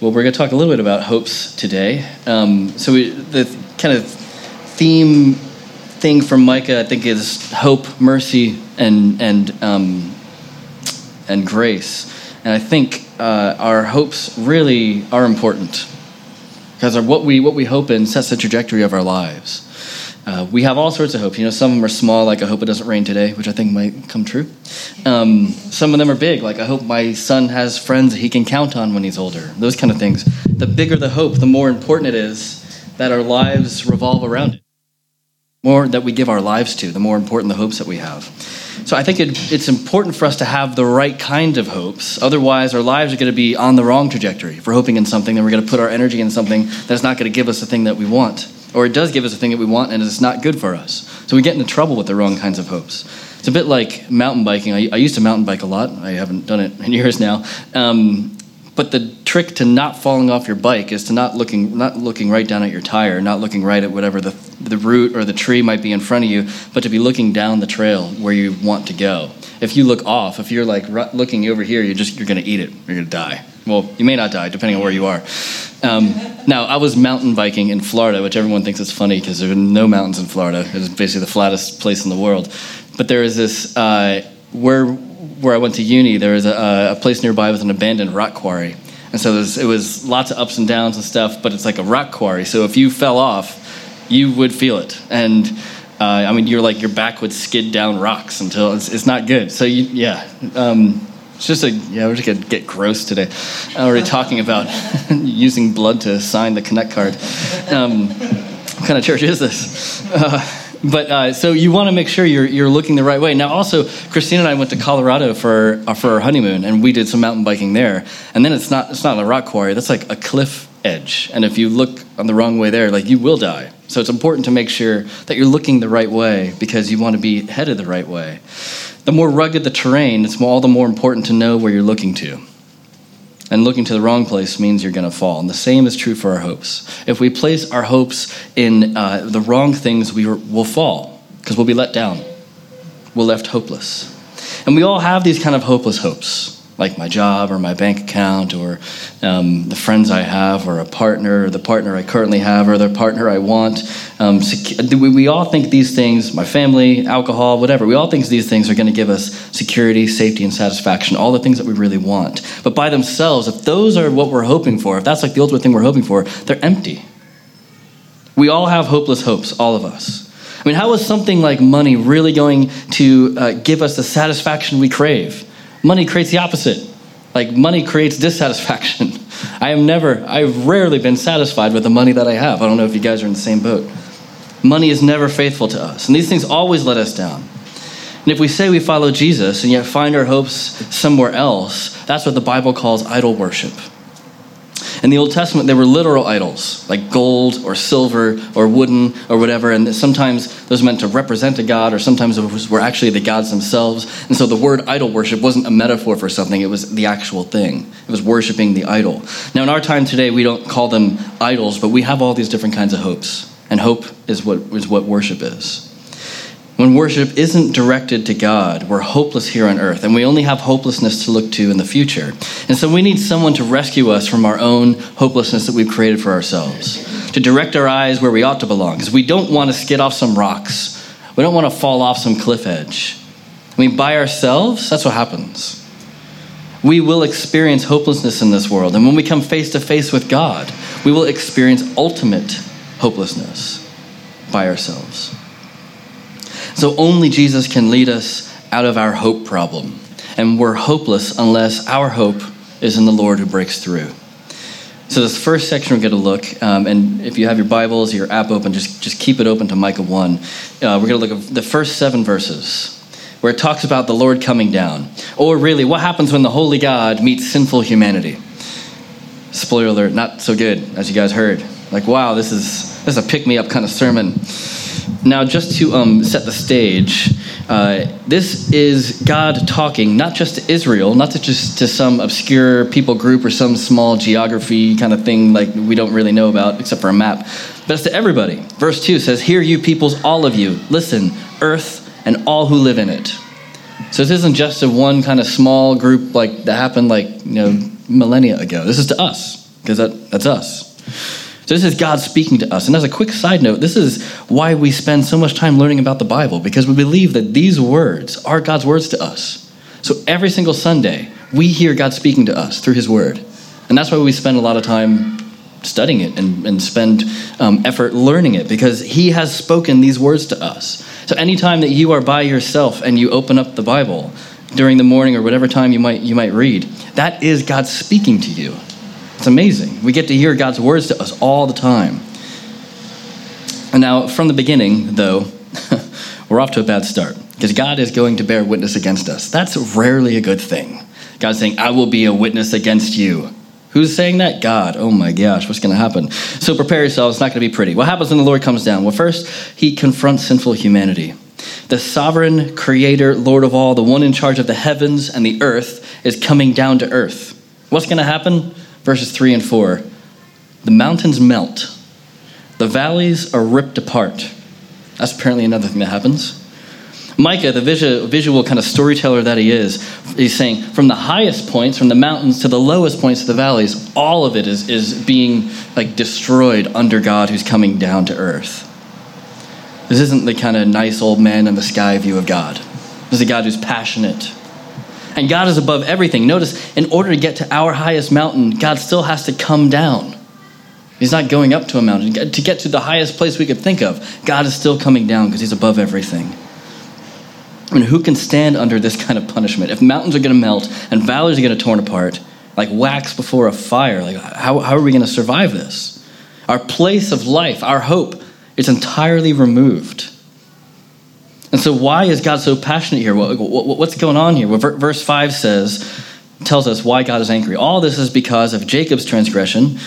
Well, we're going to talk a little bit about hopes today. Um, so, we, the kind of theme thing from Micah, I think, is hope, mercy, and and um, and grace. And I think uh, our hopes really are important because what we what we hope in sets the trajectory of our lives. Uh, we have all sorts of hopes. You know, some of them are small, like I hope it doesn't rain today, which I think might come true. Um, some of them are big, like I hope my son has friends he can count on when he's older. Those kind of things. The bigger the hope, the more important it is that our lives revolve around it. More that we give our lives to, the more important the hopes that we have. So I think it, it's important for us to have the right kind of hopes. Otherwise, our lives are going to be on the wrong trajectory. If we're hoping in something, then we're going to put our energy in something that's not going to give us the thing that we want or it does give us a thing that we want and it's not good for us. So we get into trouble with the wrong kinds of hopes. It's a bit like mountain biking. I, I used to mountain bike a lot. I haven't done it in years now. Um, but the trick to not falling off your bike is to not looking not looking right down at your tire, not looking right at whatever the the root or the tree might be in front of you, but to be looking down the trail where you want to go. If you look off, if you're like looking over here, you're just you're to eat it. You're to die. Well, you may not die, depending on where you are. Um, now, I was mountain biking in Florida, which everyone thinks is funny because there are no mountains in Florida. It's basically the flattest place in the world. But there is this, uh, where, where I went to uni, there was a, a place nearby with an abandoned rock quarry. And so it was lots of ups and downs and stuff, but it's like a rock quarry. So if you fell off, you would feel it. And uh, I mean, you're like, your back would skid down rocks until it's, it's not good. So, you, yeah. Um, it's just a yeah, we're just gonna get gross today. Already talking about using blood to sign the Connect card. Um, what kind of church is this? Uh, but uh, so you want to make sure you're you're looking the right way. Now, also, Christine and I went to Colorado for uh, for our honeymoon, and we did some mountain biking there. And then it's not it's not a rock quarry; that's like a cliff edge. And if you look on the wrong way there, like you will die. So it's important to make sure that you're looking the right way because you want to be headed the right way. The more rugged the terrain, it's all the more important to know where you're looking to. And looking to the wrong place means you're going to fall. And the same is true for our hopes. If we place our hopes in uh, the wrong things, we will fall because we'll be let down. We're left hopeless. And we all have these kind of hopeless hopes like my job or my bank account or um, the friends I have or a partner or the partner I currently have or the partner I want. Um, we, we all think these things, my family, alcohol, whatever, we all think these things are going to give us security, safety, and satisfaction, all the things that we really want. But by themselves, if those are what we're hoping for, if that's like the ultimate thing we're hoping for, they're empty. We all have hopeless hopes, all of us. I mean, how is something like money really going to uh, give us the satisfaction we crave? Money creates the opposite. Like money creates dissatisfaction. I am never, I've rarely been satisfied with the money that I have. I don't know if you guys are in the same boat. Money is never faithful to us, and these things always let us down. And if we say we follow Jesus and yet find our hopes somewhere else, that's what the Bible calls idol worship. In the Old Testament, they were literal idols, like gold or silver or wooden or whatever, and sometimes those meant to represent a god, or sometimes it were actually the gods themselves. And so the word idol worship wasn't a metaphor for something, it was the actual thing. It was worshiping the idol. Now, in our time today, we don't call them idols, but we have all these different kinds of hopes. And hope is what, is what worship is. When worship isn't directed to God, we're hopeless here on earth, and we only have hopelessness to look to in the future. And so we need someone to rescue us from our own hopelessness that we've created for ourselves, to direct our eyes where we ought to belong, because we don't want to skid off some rocks. We don't want to fall off some cliff edge. I mean, by ourselves, that's what happens. We will experience hopelessness in this world, and when we come face to face with God, we will experience ultimate hopelessness by ourselves. So only Jesus can lead us out of our hope problem. And we're hopeless unless our hope is in the Lord who breaks through. So this first section we're going to look, um, and if you have your Bibles, your app open, just, just keep it open to Micah 1. Uh, we're going to look at the first seven verses where it talks about the Lord coming down. Or really, what happens when the holy God meets sinful humanity? Spoiler alert, not so good, as you guys heard. Like, wow, this is, this is a pick-me-up kind of sermon. Now, just to um, set the stage, uh, this is God talking not just to Israel, not to just to some obscure people group or some small geography kind of thing like we don't really know about except for a map, but it's to everybody. Verse 2 says, Hear you peoples, all of you, listen, earth and all who live in it. So this isn't just a one kind of small group like that happened like, you know, millennia ago. This is to us. because that, that's us. So this is God speaking to us. And as a quick side note, this is why we spend so much time learning about the Bible, because we believe that these words are God's words to us. So every single Sunday, we hear God speaking to us through his word. And that's why we spend a lot of time studying it and, and spend um, effort learning it, because he has spoken these words to us. So anytime that you are by yourself and you open up the Bible during the morning or whatever time you might, you might read, that is God speaking to you. It's amazing. We get to hear God's words to us all the time. And now, from the beginning, though, we're off to a bad start because God is going to bear witness against us. That's rarely a good thing. God's saying, I will be a witness against you. Who's saying that? God. Oh my gosh, what's going to happen? So prepare yourselves. It's not going to be pretty. What happens when the Lord comes down? Well, first, he confronts sinful humanity. The sovereign creator, Lord of all, the one in charge of the heavens and the earth, is coming down to earth. What's going to happen? Verses 3 and 4. The mountains melt, the valleys are ripped apart. That's apparently another thing that happens. Micah, the visual, visual kind of storyteller that he is, he's saying from the highest points, from the mountains to the lowest points of the valleys, all of it is, is being like destroyed under God who's coming down to earth. This isn't the kind of nice old man in the sky view of God. This is a God who's passionate, and God is above everything. Notice, in order to get to our highest mountain, God still has to come down. He's not going up to a mountain. To get to the highest place we could think of, God is still coming down because He's above everything. I mean, who can stand under this kind of punishment? If mountains are going to melt and valleys are going to torn apart, like wax before a fire, like how, how are we going to survive this? Our place of life, our hope, is entirely removed. And so, why is God so passionate here? What's going on here? Well, verse 5 says, tells us why God is angry. All this is because of Jacob's transgression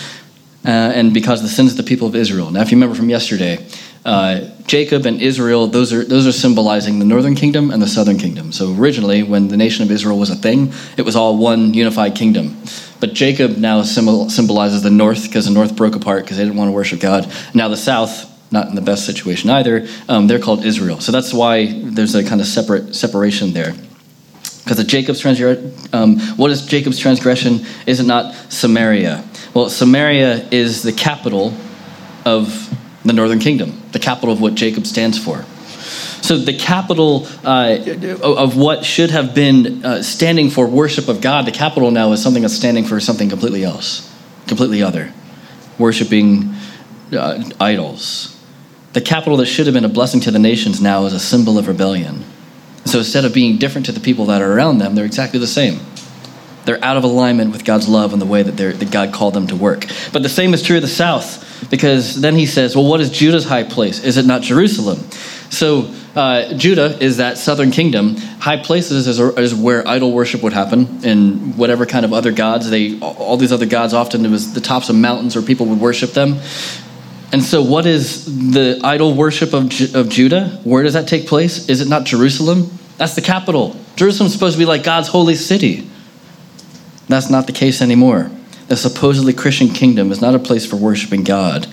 uh, and because of the sins of the people of Israel. Now, if you remember from yesterday, uh, Jacob and Israel, those are, those are symbolizing the northern kingdom and the southern kingdom. So, originally, when the nation of Israel was a thing, it was all one unified kingdom. But Jacob now symbol, symbolizes the north because the north broke apart because they didn't want to worship God. Now, the south not in the best situation either. Um, they're called Israel. So that's why there's a kind of separate separation there. Because of Jacob's transgression, um, what is Jacob's transgression? Is it not Samaria? Well, Samaria is the capital of the northern kingdom, the capital of what Jacob stands for. So the capital uh, of what should have been uh, standing for worship of God, the capital now is something that's standing for something completely else, completely other, worshiping uh, idols. The capital that should have been a blessing to the nations now is a symbol of rebellion. So instead of being different to the people that are around them, they're exactly the same. They're out of alignment with God's love and the way that, that God called them to work. But the same is true of the south, because then he says, Well, what is Judah's high place? Is it not Jerusalem? So uh, Judah is that southern kingdom. High places is, is, where idol worship would happen, and whatever kind of other gods they, all these other gods. Often it was the tops of mountains where people would worship them. And so, what is the idol worship of, of Judah? Where does that take place? Is it not Jerusalem? That's the capital. Jerusalem's supposed to be like God's holy city. That's not the case anymore. The supposedly Christian kingdom is not a place for worshiping God,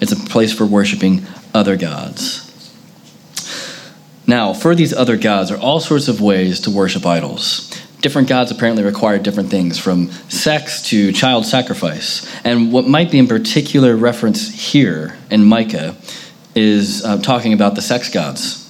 it's a place for worshiping other gods. Now, for these other gods are all sorts of ways to worship idols different gods apparently require different things, from sex to child sacrifice. And what might be in particular reference here in Micah is uh, talking about the sex gods.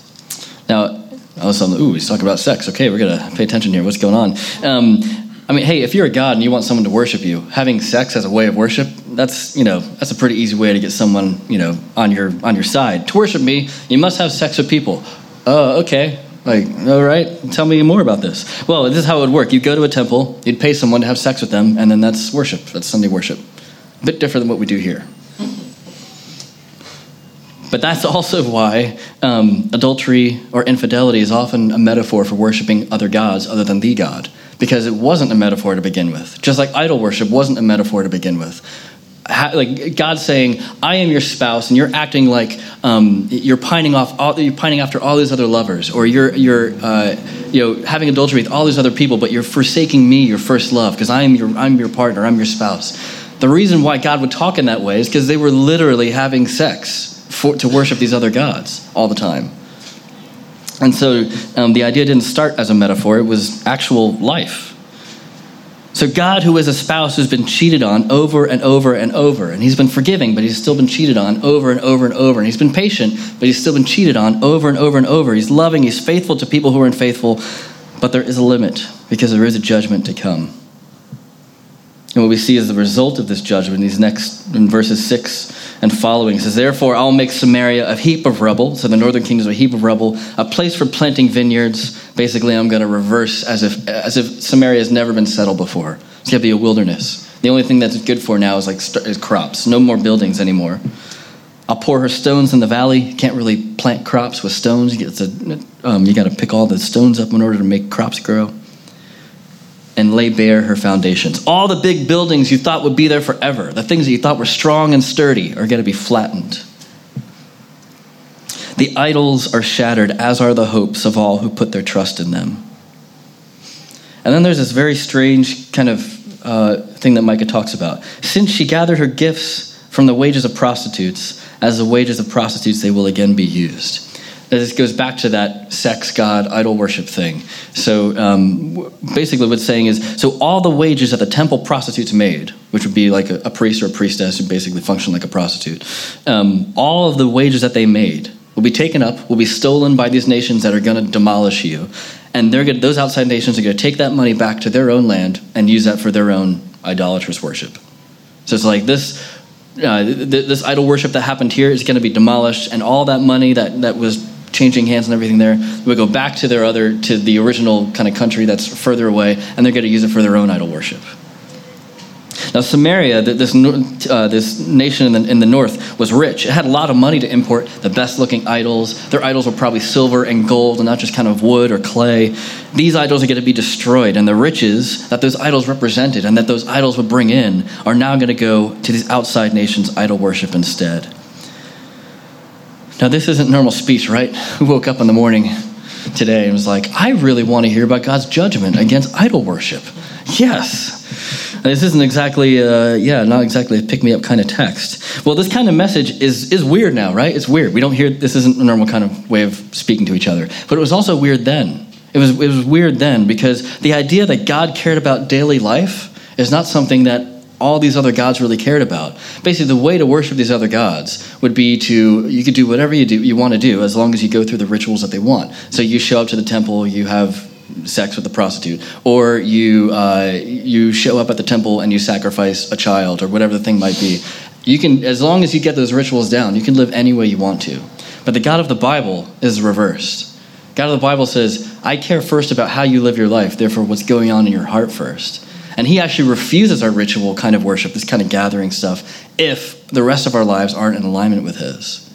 Now, I was ooh, he's talking about sex. Okay, we're going to pay attention here. What's going on? Um, I mean, hey, if you're a god and you want someone to worship you, having sex as a way of worship, that's, you know, that's a pretty easy way to get someone, you know, on your on your side. To worship me, you must have sex with people. Oh, okay. Like, all right, tell me more about this. Well, this is how it would work. You'd go to a temple, you'd pay someone to have sex with them, and then that's worship. That's Sunday worship. A bit different than what we do here. But that's also why um, adultery or infidelity is often a metaphor for worshiping other gods other than the God, because it wasn't a metaphor to begin with. Just like idol worship wasn't a metaphor to begin with like God saying, "I am your spouse," and you're acting like um, you're pining off, all, you're pining after all these other lovers, or you're you're uh, you know having adultery with all these other people, but you're forsaking me, your first love, because I am your I'm your partner, I'm your spouse. The reason why God would talk in that way is because they were literally having sex for, to worship these other gods all the time. And so um, the idea didn't start as a metaphor; it was actual life. So, God, who is a spouse who's been cheated on over and over and over, and he's been forgiving, but he's still been cheated on over and over and over, and he's been patient, but he's still been cheated on over and over and over. He's loving, he's faithful to people who are unfaithful, but there is a limit because there is a judgment to come. And what we see is the result of this judgment, in these next in verses 6 and following, says, Therefore I'll make Samaria a heap of rubble. So the northern kingdom is a heap of rubble, a place for planting vineyards, basically I'm going to reverse as if as if Samaria has never been settled before. It's going to be a wilderness. The only thing that's good for now is like is crops. No more buildings anymore. I'll pour her stones in the valley. You can't really plant crops with stones. Um, you got to pick all the stones up in order to make crops grow. And lay bare her foundations. All the big buildings you thought would be there forever, the things that you thought were strong and sturdy, are going to be flattened. The idols are shattered, as are the hopes of all who put their trust in them. And then there's this very strange kind of uh, thing that Micah talks about. Since she gathered her gifts from the wages of prostitutes, as the wages of prostitutes they will again be used. This goes back to that sex god idol worship thing. So um, basically, what's saying is so all the wages that the temple prostitutes made, which would be like a, a priest or a priestess who basically function like a prostitute, um, all of the wages that they made will be taken up, will be stolen by these nations that are going to demolish you. And they're gonna, those outside nations are going to take that money back to their own land and use that for their own idolatrous worship. So it's like this, uh, th- this idol worship that happened here is going to be demolished, and all that money that, that was changing hands and everything there they would go back to their other, to the original kind of country that's further away, and they're going to use it for their own idol worship. Now, Samaria, this, uh, this nation in the, in the north, was rich. It had a lot of money to import the best looking idols. Their idols were probably silver and gold and not just kind of wood or clay. These idols are going to be destroyed, and the riches that those idols represented and that those idols would bring in are now going to go to these outside nations' idol worship instead. Now, this isn't normal speech, right? Who woke up in the morning today and was like, I really want to hear about God's judgment against idol worship. Yes. This isn't exactly, uh, yeah, not exactly a pick me up kind of text. Well, this kind of message is, is weird now, right? It's weird. We don't hear, this isn't a normal kind of way of speaking to each other. But it was also weird then. It was, it was weird then because the idea that God cared about daily life is not something that all these other gods really cared about. Basically, the way to worship these other gods would be to you could do whatever you do you want to do as long as you go through the rituals that they want. So you show up to the temple, you have sex with a prostitute, or you uh, you show up at the temple and you sacrifice a child, or whatever the thing might be. You can, as long as you get those rituals down, you can live any way you want to. But the God of the Bible is reversed. God of the Bible says, "I care first about how you live your life. Therefore, what's going on in your heart first. And He actually refuses our ritual kind of worship, this kind of gathering stuff, if the rest of our lives aren't in alignment with His.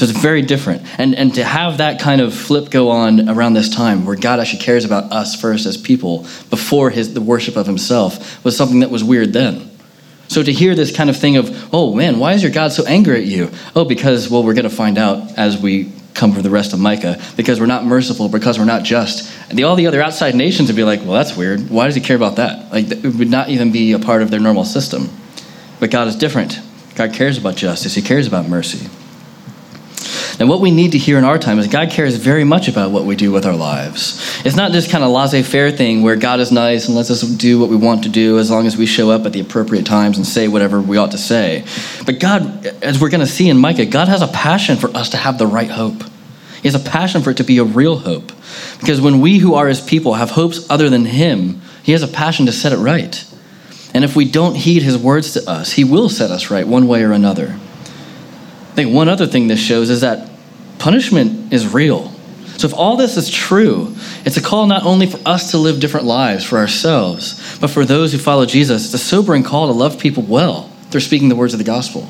So it's very different. And, and to have that kind of flip go on around this time, where God actually cares about us first as people before his, the worship of himself, was something that was weird then. So to hear this kind of thing of, oh man, why is your God so angry at you? Oh, because, well, we're going to find out as we come for the rest of Micah, because we're not merciful, because we're not just. The, all the other outside nations would be like, well, that's weird. Why does he care about that? Like, it would not even be a part of their normal system. But God is different. God cares about justice, he cares about mercy. And what we need to hear in our time is God cares very much about what we do with our lives. It's not this kind of laissez faire thing where God is nice and lets us do what we want to do as long as we show up at the appropriate times and say whatever we ought to say. But God, as we're going to see in Micah, God has a passion for us to have the right hope. He has a passion for it to be a real hope. Because when we who are his people have hopes other than him, he has a passion to set it right. And if we don't heed his words to us, he will set us right one way or another. Think one other thing this shows is that punishment is real. So, if all this is true, it's a call not only for us to live different lives for ourselves, but for those who follow Jesus. It's a sobering call to love people well through speaking the words of the gospel.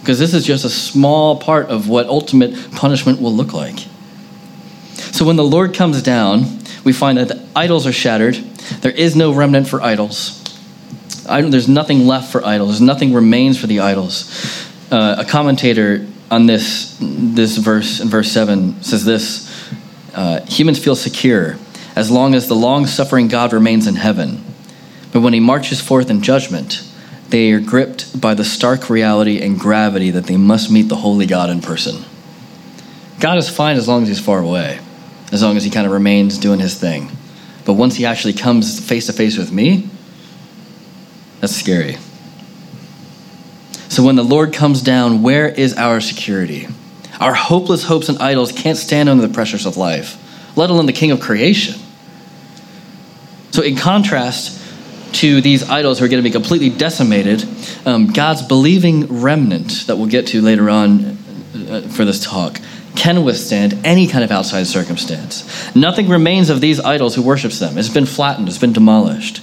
Because this is just a small part of what ultimate punishment will look like. So, when the Lord comes down, we find that the idols are shattered. There is no remnant for idols. There's nothing left for idols. There's nothing remains for the idols. Uh, a commentator on this, this verse in verse 7 says this uh, Humans feel secure as long as the long suffering God remains in heaven. But when he marches forth in judgment, they are gripped by the stark reality and gravity that they must meet the holy God in person. God is fine as long as he's far away, as long as he kind of remains doing his thing. But once he actually comes face to face with me, That's scary. So when the Lord comes down, where is our security? Our hopeless hopes and idols can't stand under the pressures of life, let alone the King of creation. So, in contrast to these idols who are going to be completely decimated, um, God's believing remnant that we'll get to later on uh, for this talk can withstand any kind of outside circumstance. Nothing remains of these idols who worships them. It's been flattened, it's been demolished.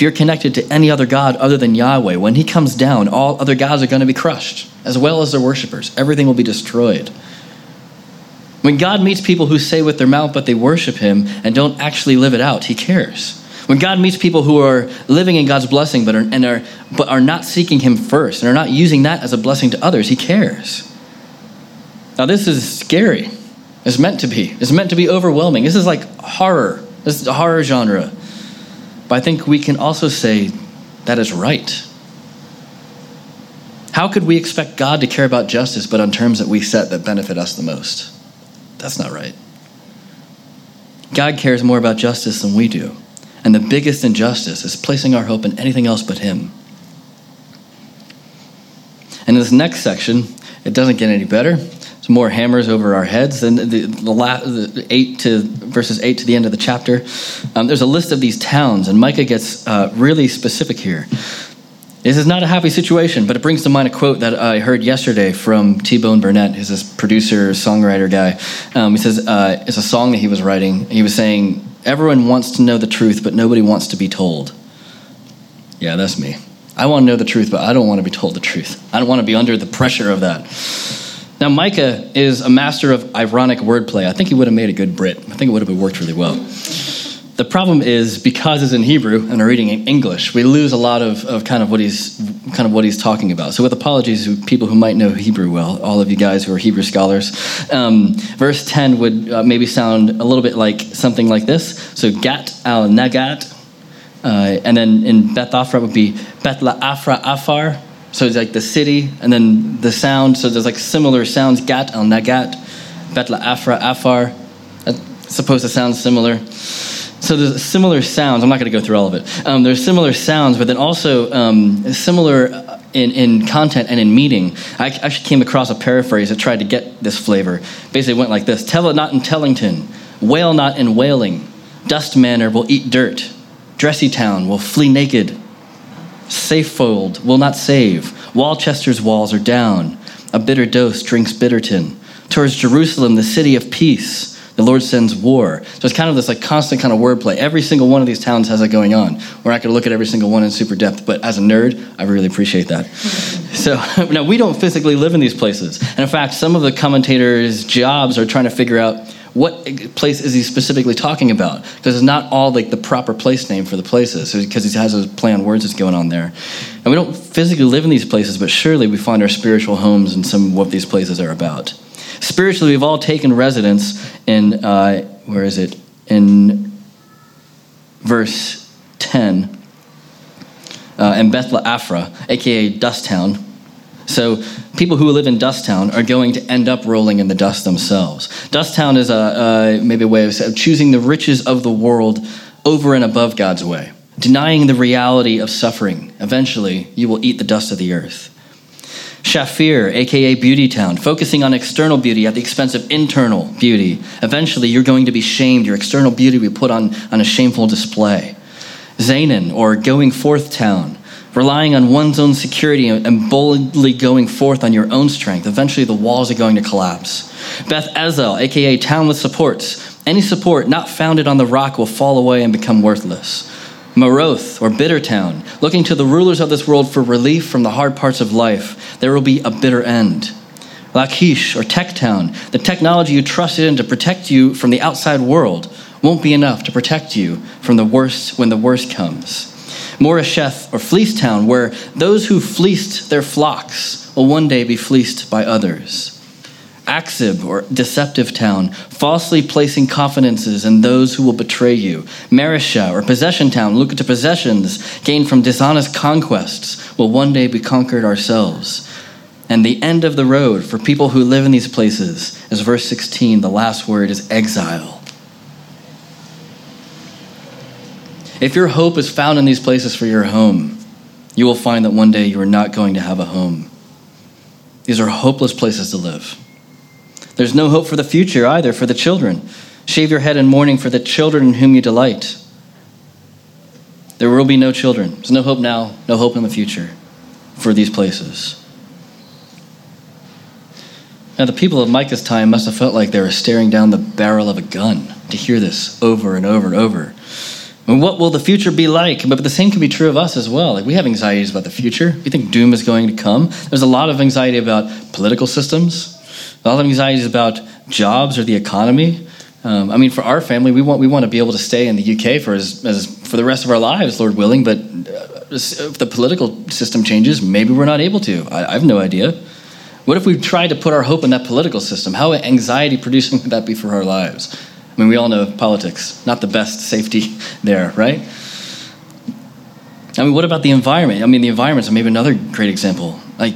If you're connected to any other God other than Yahweh, when He comes down, all other gods are going to be crushed, as well as their worshippers. Everything will be destroyed. When God meets people who say with their mouth, but they worship Him and don't actually live it out, He cares. When God meets people who are living in God's blessing but are, and are, but are not seeking Him first and are not using that as a blessing to others, He cares. Now, this is scary. It's meant to be. It's meant to be overwhelming. This is like horror. This is a horror genre. But I think we can also say that is right. How could we expect God to care about justice but on terms that we set that benefit us the most? That's not right. God cares more about justice than we do. And the biggest injustice is placing our hope in anything else but Him. And in this next section, it doesn't get any better more hammers over our heads. And the, the, la- the, eight to verses eight to the end of the chapter, um, there's a list of these towns, and Micah gets uh, really specific here. This is not a happy situation, but it brings to mind a quote that I heard yesterday from T Bone Burnett, who's this producer, songwriter guy. Um, he says uh, it's a song that he was writing. He was saying, "Everyone wants to know the truth, but nobody wants to be told." Yeah, that's me. I want to know the truth, but I don't want to be told the truth. I don't want to be under the pressure of that. Now, Micah is a master of ironic wordplay. I think he would have made a good Brit. I think it would have worked really well. The problem is because it's in Hebrew and we're reading in English, we lose a lot of, of kind of what he's kind of what he's talking about. So, with apologies to people who might know Hebrew well, all of you guys who are Hebrew scholars, um, verse ten would uh, maybe sound a little bit like something like this. So, Gat al Nagat, uh, and then in Beth Afra would be Beth La Afra Afar, so it's like the city, and then the sound. So there's like similar sounds. Gat al Nagat, Betla Afra Afar. That's supposed to sound similar. So there's similar sounds. I'm not going to go through all of it. Um, there's similar sounds, but then also um, similar in, in content and in meaning. I actually came across a paraphrase that tried to get this flavor. Basically, went like this: Tell it not in Tellington, wail not in wailing. Dust manor will eat dirt. Dressy town will flee naked. Safefold will not save. Walchester's walls are down. A bitter dose drinks Bitterton. Towards Jerusalem, the city of peace, the Lord sends war. So it's kind of this like constant kind of wordplay. Every single one of these towns has that going on. We're not going to look at every single one in super depth, but as a nerd, I really appreciate that. so now we don't physically live in these places. And in fact, some of the commentators' jobs are trying to figure out what place is he specifically talking about? Because it's not all like the proper place name for the places, because he has a play on words that's going on there. And we don't physically live in these places, but surely we find our spiritual homes in some of what these places are about. Spiritually, we've all taken residence in, uh, where is it? In verse 10, uh, in Bethla Afra, aka Dust Town, so people who live in Dusttown are going to end up rolling in the dust themselves. Dusttown is a, a maybe a way of choosing the riches of the world over and above God's way, denying the reality of suffering. Eventually, you will eat the dust of the earth. Shafir, aka Beauty Town, focusing on external beauty at the expense of internal beauty. Eventually, you're going to be shamed. Your external beauty will be put on, on a shameful display. Zaanan, or Going Forth Town, relying on one's own security and boldly going forth on your own strength, eventually the walls are going to collapse. Beth Ezel, aka town with supports, any support not founded on the rock will fall away and become worthless. Maroth, or bitter town, looking to the rulers of this world for relief from the hard parts of life, there will be a bitter end. Lachish, or tech town, the technology you trusted in to protect you from the outside world won't be enough to protect you from the worst when the worst comes. Moresheth or Fleece Town, where those who fleeced their flocks will one day be fleeced by others. Akzib, or deceptive town, falsely placing confidences in those who will betray you. Mareshah, or possession town, look to possessions gained from dishonest conquests, will one day be conquered ourselves. And the end of the road for people who live in these places is verse 16. The last word is exile. If your hope is found in these places for your home, you will find that one day you are not going to have a home. These are hopeless places to live. There's no hope for the future either for the children. Shave your head in mourning for the children in whom you delight. There will be no children. There's no hope now, no hope in the future for these places. Now, the people of Micah's time must have felt like they were staring down the barrel of a gun to hear this over and over and over. What will the future be like? But the same can be true of us as well. Like we have anxieties about the future. We think doom is going to come. There's a lot of anxiety about political systems. A lot of anxieties about jobs or the economy. Um, I mean, for our family, we want we want to be able to stay in the UK for as, as for the rest of our lives, Lord willing. But uh, if the political system changes, maybe we're not able to. I, I have no idea. What if we tried to put our hope in that political system? How anxiety producing would that be for our lives? I mean, we all know politics, not the best safety there, right? I mean, what about the environment? I mean, the environment's maybe another great example. Like,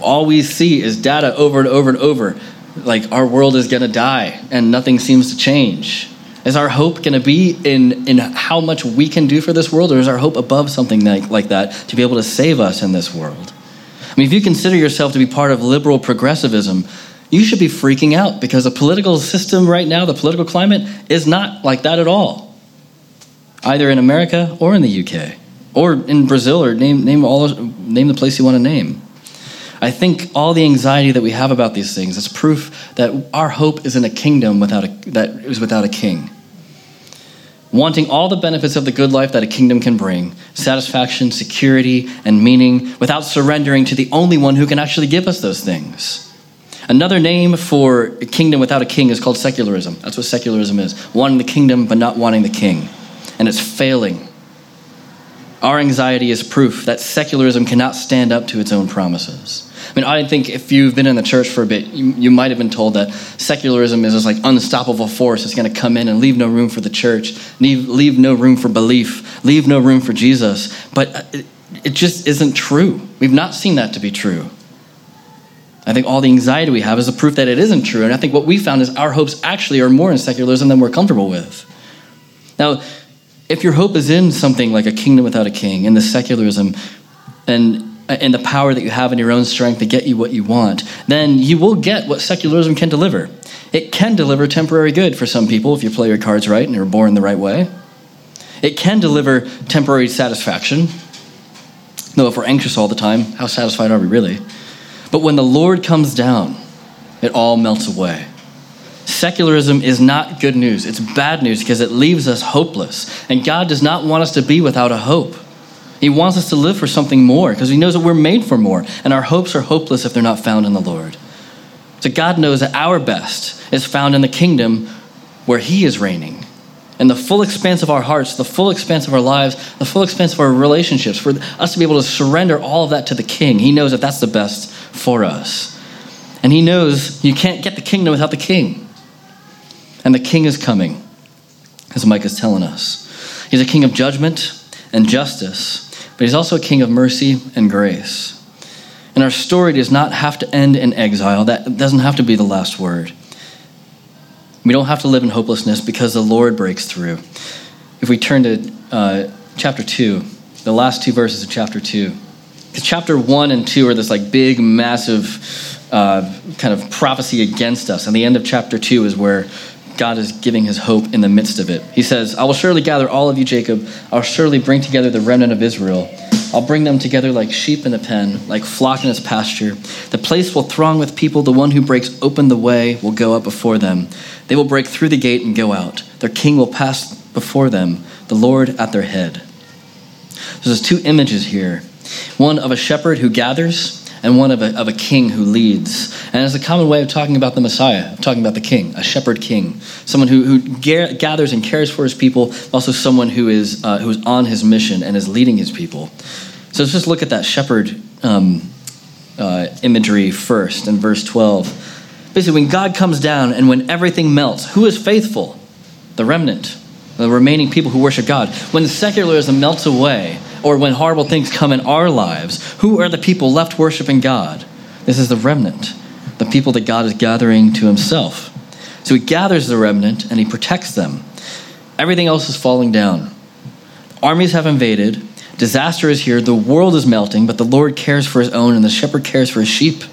all we see is data over and over and over like our world is going to die and nothing seems to change? Is our hope going to be in, in how much we can do for this world, or is our hope above something like, like that to be able to save us in this world? I mean, if you consider yourself to be part of liberal progressivism, you should be freaking out because the political system right now, the political climate, is not like that at all. Either in America or in the UK or in Brazil or name, name, all, name the place you want to name. I think all the anxiety that we have about these things is proof that our hope is in a kingdom without a, that is without a king. Wanting all the benefits of the good life that a kingdom can bring satisfaction, security, and meaning without surrendering to the only one who can actually give us those things. Another name for a kingdom without a king is called secularism. That's what secularism is wanting the kingdom but not wanting the king. And it's failing. Our anxiety is proof that secularism cannot stand up to its own promises. I mean, I think if you've been in the church for a bit, you, you might have been told that secularism is this like unstoppable force that's going to come in and leave no room for the church, leave, leave no room for belief, leave no room for Jesus. But uh, it, it just isn't true. We've not seen that to be true. I think all the anxiety we have is a proof that it isn't true. And I think what we found is our hopes actually are more in secularism than we're comfortable with. Now, if your hope is in something like a kingdom without a king, in the secularism, and and the power that you have in your own strength to get you what you want, then you will get what secularism can deliver. It can deliver temporary good for some people if you play your cards right and you're born the right way. It can deliver temporary satisfaction. Though if we're anxious all the time, how satisfied are we really? But when the Lord comes down, it all melts away. Secularism is not good news. It's bad news because it leaves us hopeless. And God does not want us to be without a hope. He wants us to live for something more because He knows that we're made for more, and our hopes are hopeless if they're not found in the Lord. So God knows that our best is found in the kingdom where He is reigning. And the full expanse of our hearts, the full expanse of our lives, the full expanse of our relationships, for us to be able to surrender all of that to the King. He knows that that's the best for us. And He knows you can't get the kingdom without the King. And the King is coming, as Micah is telling us. He's a king of judgment and justice but he's also a king of mercy and grace. And our story does not have to end in exile. That doesn't have to be the last word. We don't have to live in hopelessness because the Lord breaks through. If we turn to uh, chapter 2, the last two verses of chapter 2, because chapter 1 and 2 are this like big, massive uh, kind of prophecy against us. And the end of chapter 2 is where God is giving his hope in the midst of it. He says, I will surely gather all of you, Jacob. I'll surely bring together the remnant of Israel. I'll bring them together like sheep in a pen, like flock in its pasture. The place will throng with people. The one who breaks open the way will go up before them. They will break through the gate and go out. Their king will pass before them, the Lord at their head. So there's two images here one of a shepherd who gathers, and one of a, of a king who leads. And it's a common way of talking about the Messiah, talking about the king, a shepherd king, someone who, who gathers and cares for his people, also someone who is, uh, who is on his mission and is leading his people. So let's just look at that shepherd um, uh, imagery first in verse 12. Basically, when God comes down and when everything melts, who is faithful? The remnant, the remaining people who worship God. When secularism melts away, or when horrible things come in our lives, who are the people left worshiping God? This is the remnant, the people that God is gathering to himself. So he gathers the remnant and he protects them. Everything else is falling down. Armies have invaded. Disaster is here, the world is melting, but the Lord cares for his own, and the shepherd cares for his sheep.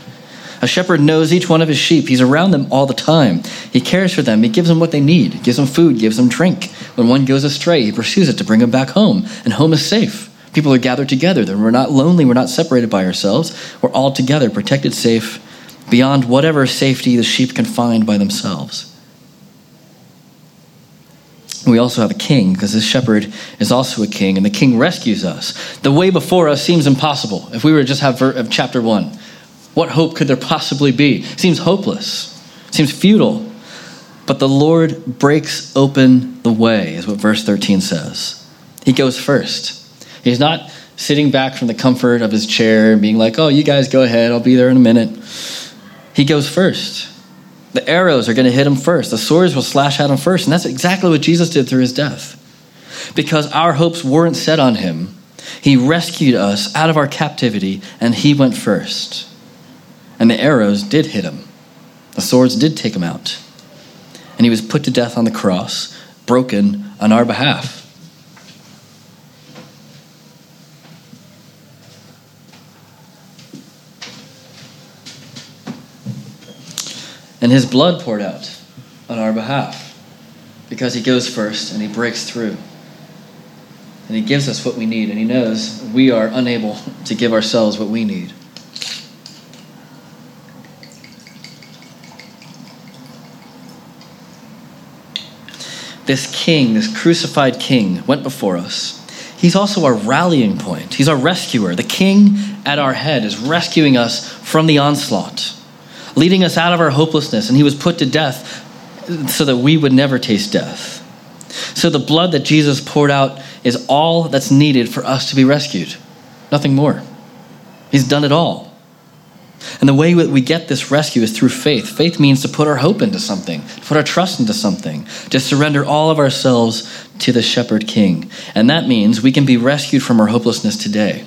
A shepherd knows each one of his sheep. He's around them all the time. He cares for them. He gives them what they need. He gives them food, gives them drink. When one goes astray, he pursues it to bring them back home, and home is safe. People are gathered together. We're not lonely. We're not separated by ourselves. We're all together, protected, safe, beyond whatever safety the sheep can find by themselves. We also have a king because this shepherd is also a king, and the king rescues us. The way before us seems impossible. If we were to just have chapter one, what hope could there possibly be? Seems hopeless, seems futile. But the Lord breaks open the way, is what verse 13 says. He goes first. He's not sitting back from the comfort of his chair and being like, oh, you guys go ahead, I'll be there in a minute. He goes first. The arrows are going to hit him first, the swords will slash at him first. And that's exactly what Jesus did through his death. Because our hopes weren't set on him, he rescued us out of our captivity and he went first. And the arrows did hit him, the swords did take him out. And he was put to death on the cross, broken on our behalf. And his blood poured out on our behalf because he goes first and he breaks through. And he gives us what we need, and he knows we are unable to give ourselves what we need. This king, this crucified king, went before us. He's also our rallying point. He's our rescuer. The king at our head is rescuing us from the onslaught leading us out of our hopelessness, and he was put to death so that we would never taste death. So the blood that Jesus poured out is all that's needed for us to be rescued. Nothing more. He's done it all. And the way that we get this rescue is through faith. Faith means to put our hope into something, to put our trust into something, to surrender all of ourselves to the shepherd king. And that means we can be rescued from our hopelessness today.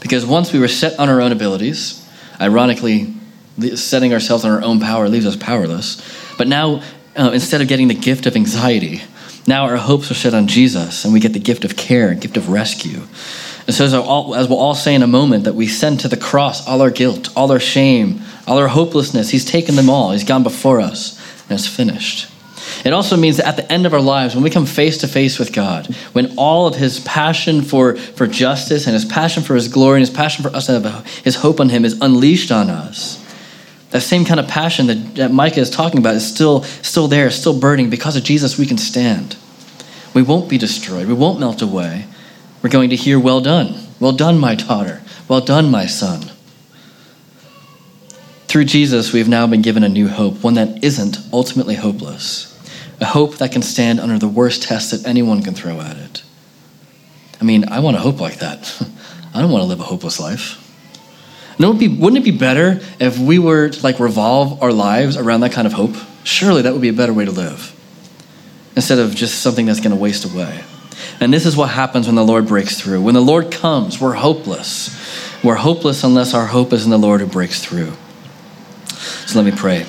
Because once we were set on our own abilities, ironically, setting ourselves on our own power leaves us powerless. But now, uh, instead of getting the gift of anxiety, now our hopes are set on Jesus, and we get the gift of care, gift of rescue. And so, as, all, as we'll all say in a moment, that we send to the cross all our guilt, all our shame, all our hopelessness. He's taken them all. He's gone before us, and it's finished. It also means that at the end of our lives, when we come face to face with God, when all of his passion for, for justice and his passion for his glory and his passion for us have his hope on him is unleashed on us, that same kind of passion that, that Micah is talking about is still, still there, still burning. Because of Jesus, we can stand. We won't be destroyed. We won't melt away. We're going to hear, Well done. Well done, my daughter. Well done, my son. Through Jesus, we've now been given a new hope, one that isn't ultimately hopeless, a hope that can stand under the worst test that anyone can throw at it. I mean, I want a hope like that. I don't want to live a hopeless life. It be, wouldn't it be better if we were to like revolve our lives around that kind of hope? Surely that would be a better way to live instead of just something that's going to waste away. And this is what happens when the Lord breaks through. When the Lord comes, we're hopeless. We're hopeless unless our hope is in the Lord who breaks through. So let me pray.